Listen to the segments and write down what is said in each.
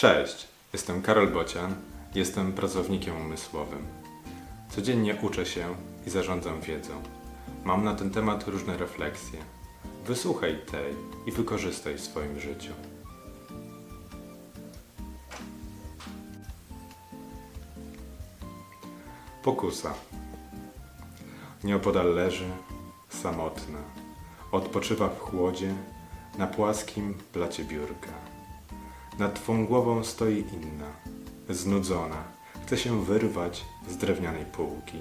Cześć, jestem Karol Bocian, jestem pracownikiem umysłowym. Codziennie uczę się i zarządzam wiedzą. Mam na ten temat różne refleksje. Wysłuchaj tej i wykorzystaj w swoim życiu. Pokusa. Nieopodal leży, samotna. Odpoczywa w chłodzie, na płaskim blacie biurka. Nad twą głową stoi inna, znudzona, chce się wyrwać z drewnianej półki.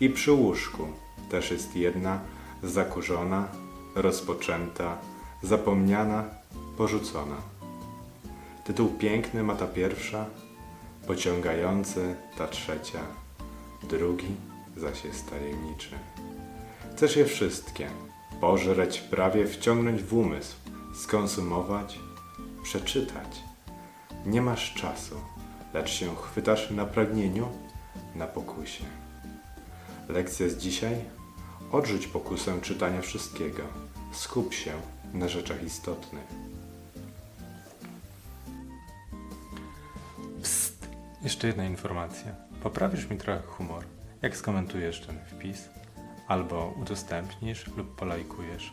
I przy łóżku też jest jedna, zakurzona, rozpoczęta, zapomniana, porzucona. Tytuł piękny ma ta pierwsza, pociągający ta trzecia, drugi zaś jest tajemniczy. Chcesz je wszystkie, pożreć prawie, wciągnąć w umysł, skonsumować, przeczytać. Nie masz czasu, lecz się chwytasz na pragnieniu, na pokusie. Lekcja z dzisiaj? Odrzuć pokusę czytania wszystkiego. Skup się na rzeczach istotnych. Psst! Jeszcze jedna informacja. Poprawisz mi trochę humor, jak skomentujesz ten wpis, albo udostępnisz lub polajkujesz.